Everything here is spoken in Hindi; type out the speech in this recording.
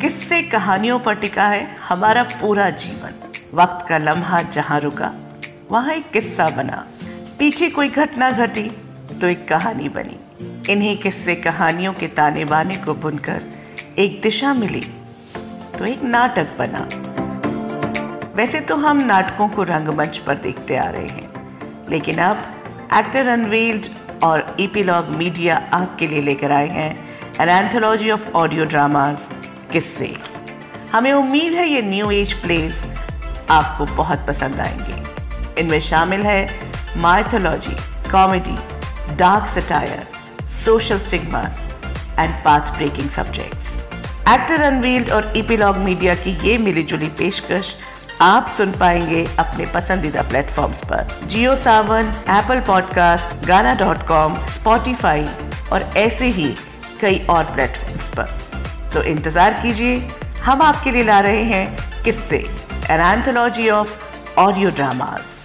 किससे कहानियों पर टिका है? हमारा पूरा जीवन। वक्त का लम्हा जहाँ रुका, वहाँ एक किस्सा बना। पीछे कोई घटना घटी तो एक कहानी बनी। इन्हीं किस्से कहानियों के ताने बाने को बुनकर एक दिशा मिली तो एक नाटक बना। वैसे तो हम नाटकों को रंगमंच पर देखते आ रहे हैं, लेकिन अब एक्टर अनवील्ड और ईपीलॉग मीडिया आपके लिए लेकर आए हैं। An anthology of audio dramas किस्से। हमें उम्मीद है ये न्यू एज प्लेस आपको बहुत पसंद आएँगे। इनमें शामिल है mythology comedy dark satire social stigmas, and path breaking subjects. Actor unveiled और इपीलॉग मीडिया की ये मिलीजुली पेशकश आप सुन पाएँगे अपने पसंदीदा प्लेटफॉर्म्स पर। Jio Saavn Apple podcast Gaana dot com Spotify और ऐसे ही कई और प्लेटफॉर्म्स पर। तो इंतज़ार कीजिए, हम आपके लिए ला रहे हैं किससे an anthology of audio dramas